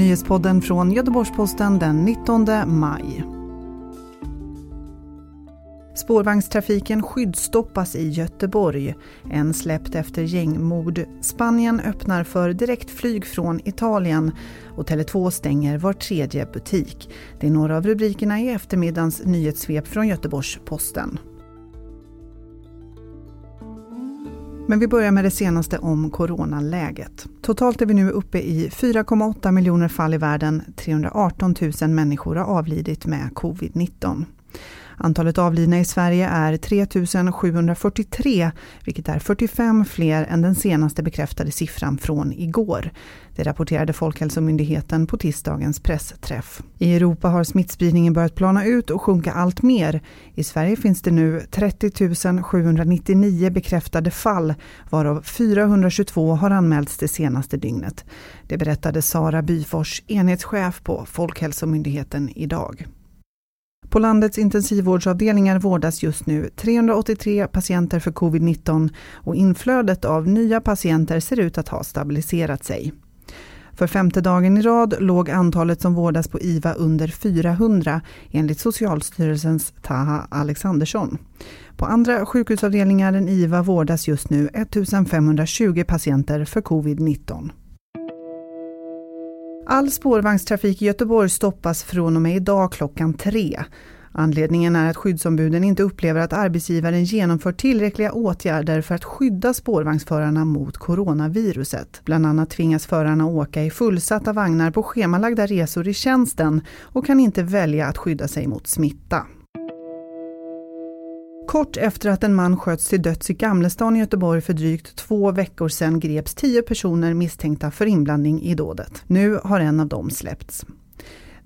Nyhetspodden från Göteborgs-Posten den 19 maj. Spårvagnstrafiken skyddsstoppas i Göteborg. En släppt efter gängmord. Spanien öppnar för direktflyg från Italien och Tele2 stänger var tredje butik. Det är några av rubrikerna i eftermiddagens nyhetssvep från Göteborgs-Posten. Men vi börjar med det senaste om coronaläget. Totalt är vi nu uppe i 4,8 miljoner fall i världen. 318 000 människor har avlidit med covid-19. Antalet avlidna i Sverige är 3 743, vilket är 45 fler än den senaste bekräftade siffran från igår. Det rapporterade Folkhälsomyndigheten på tisdagens pressträff. I Europa har smittspridningen börjat plana ut och sjunka allt mer. I Sverige finns det nu 30 799 bekräftade fall, varav 422 har anmälts det senaste dygnet. Det berättade Sara Byfors, enhetschef på Folkhälsomyndigheten idag. På landets intensivvårdsavdelningar vårdas just nu 383 patienter för covid-19 och inflödet av nya patienter ser ut att ha stabiliserat sig. För femte dagen i rad låg antalet som vårdas på IVA under 400 enligt Socialstyrelsens Taha Alexandersson. På andra sjukhusavdelningar än IVA vårdas just nu 1520 patienter för covid-19. All spårvagnstrafik i Göteborg stoppas från och med idag klockan tre. Anledningen är att skyddsombuden inte upplever att arbetsgivaren genomför tillräckliga åtgärder för att skydda spårvagnsförarna mot coronaviruset. Bland annat tvingas förarna åka i fullsatta vagnar på schemalagda resor i tjänsten och kan inte välja att skydda sig mot smitta. Kort efter att en man sköts till döds i Gamlestan i Göteborg för drygt två veckor sedan greps tio personer misstänkta för inblandning i dådet. Nu har en av dem släppts.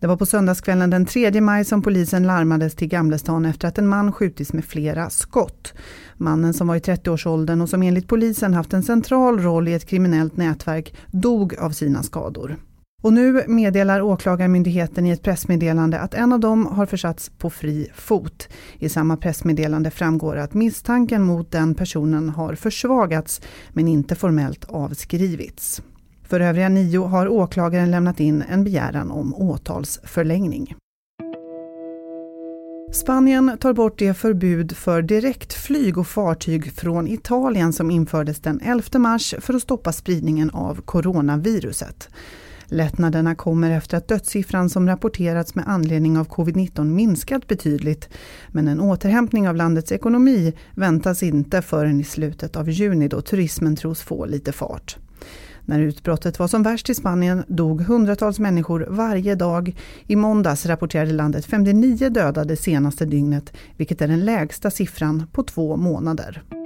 Det var på söndagskvällen den 3 maj som polisen larmades till Gamlestan efter att en man skjutits med flera skott. Mannen som var i 30-årsåldern och som enligt polisen haft en central roll i ett kriminellt nätverk dog av sina skador. Och nu meddelar Åklagarmyndigheten i ett pressmeddelande att en av dem har försatts på fri fot. I samma pressmeddelande framgår att misstanken mot den personen har försvagats men inte formellt avskrivits. För övriga nio har åklagaren lämnat in en begäran om åtalsförlängning. Spanien tar bort det förbud för direktflyg och fartyg från Italien som infördes den 11 mars för att stoppa spridningen av coronaviruset. Lättnaderna kommer efter att dödssiffran som rapporterats med anledning av covid-19 minskat betydligt. Men en återhämtning av landets ekonomi väntas inte förrän i slutet av juni då turismen tros få lite fart. När utbrottet var som värst i Spanien dog hundratals människor varje dag. I måndags rapporterade landet 59 döda det senaste dygnet, vilket är den lägsta siffran på två månader.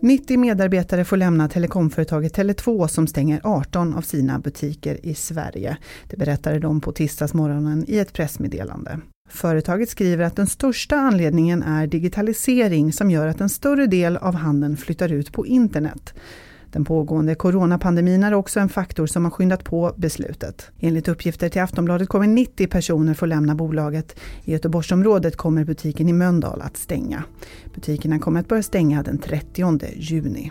90 medarbetare får lämna telekomföretaget Tele2 som stänger 18 av sina butiker i Sverige. Det berättade de på tisdagsmorgonen i ett pressmeddelande. Företaget skriver att den största anledningen är digitalisering som gör att en större del av handeln flyttar ut på internet. Den pågående coronapandemin är också en faktor som har skyndat på beslutet. Enligt uppgifter till Aftonbladet kommer 90 personer få lämna bolaget. I Göteborgsområdet kommer butiken i Mölndal att stänga. Butikerna kommer att börja stänga den 30 juni.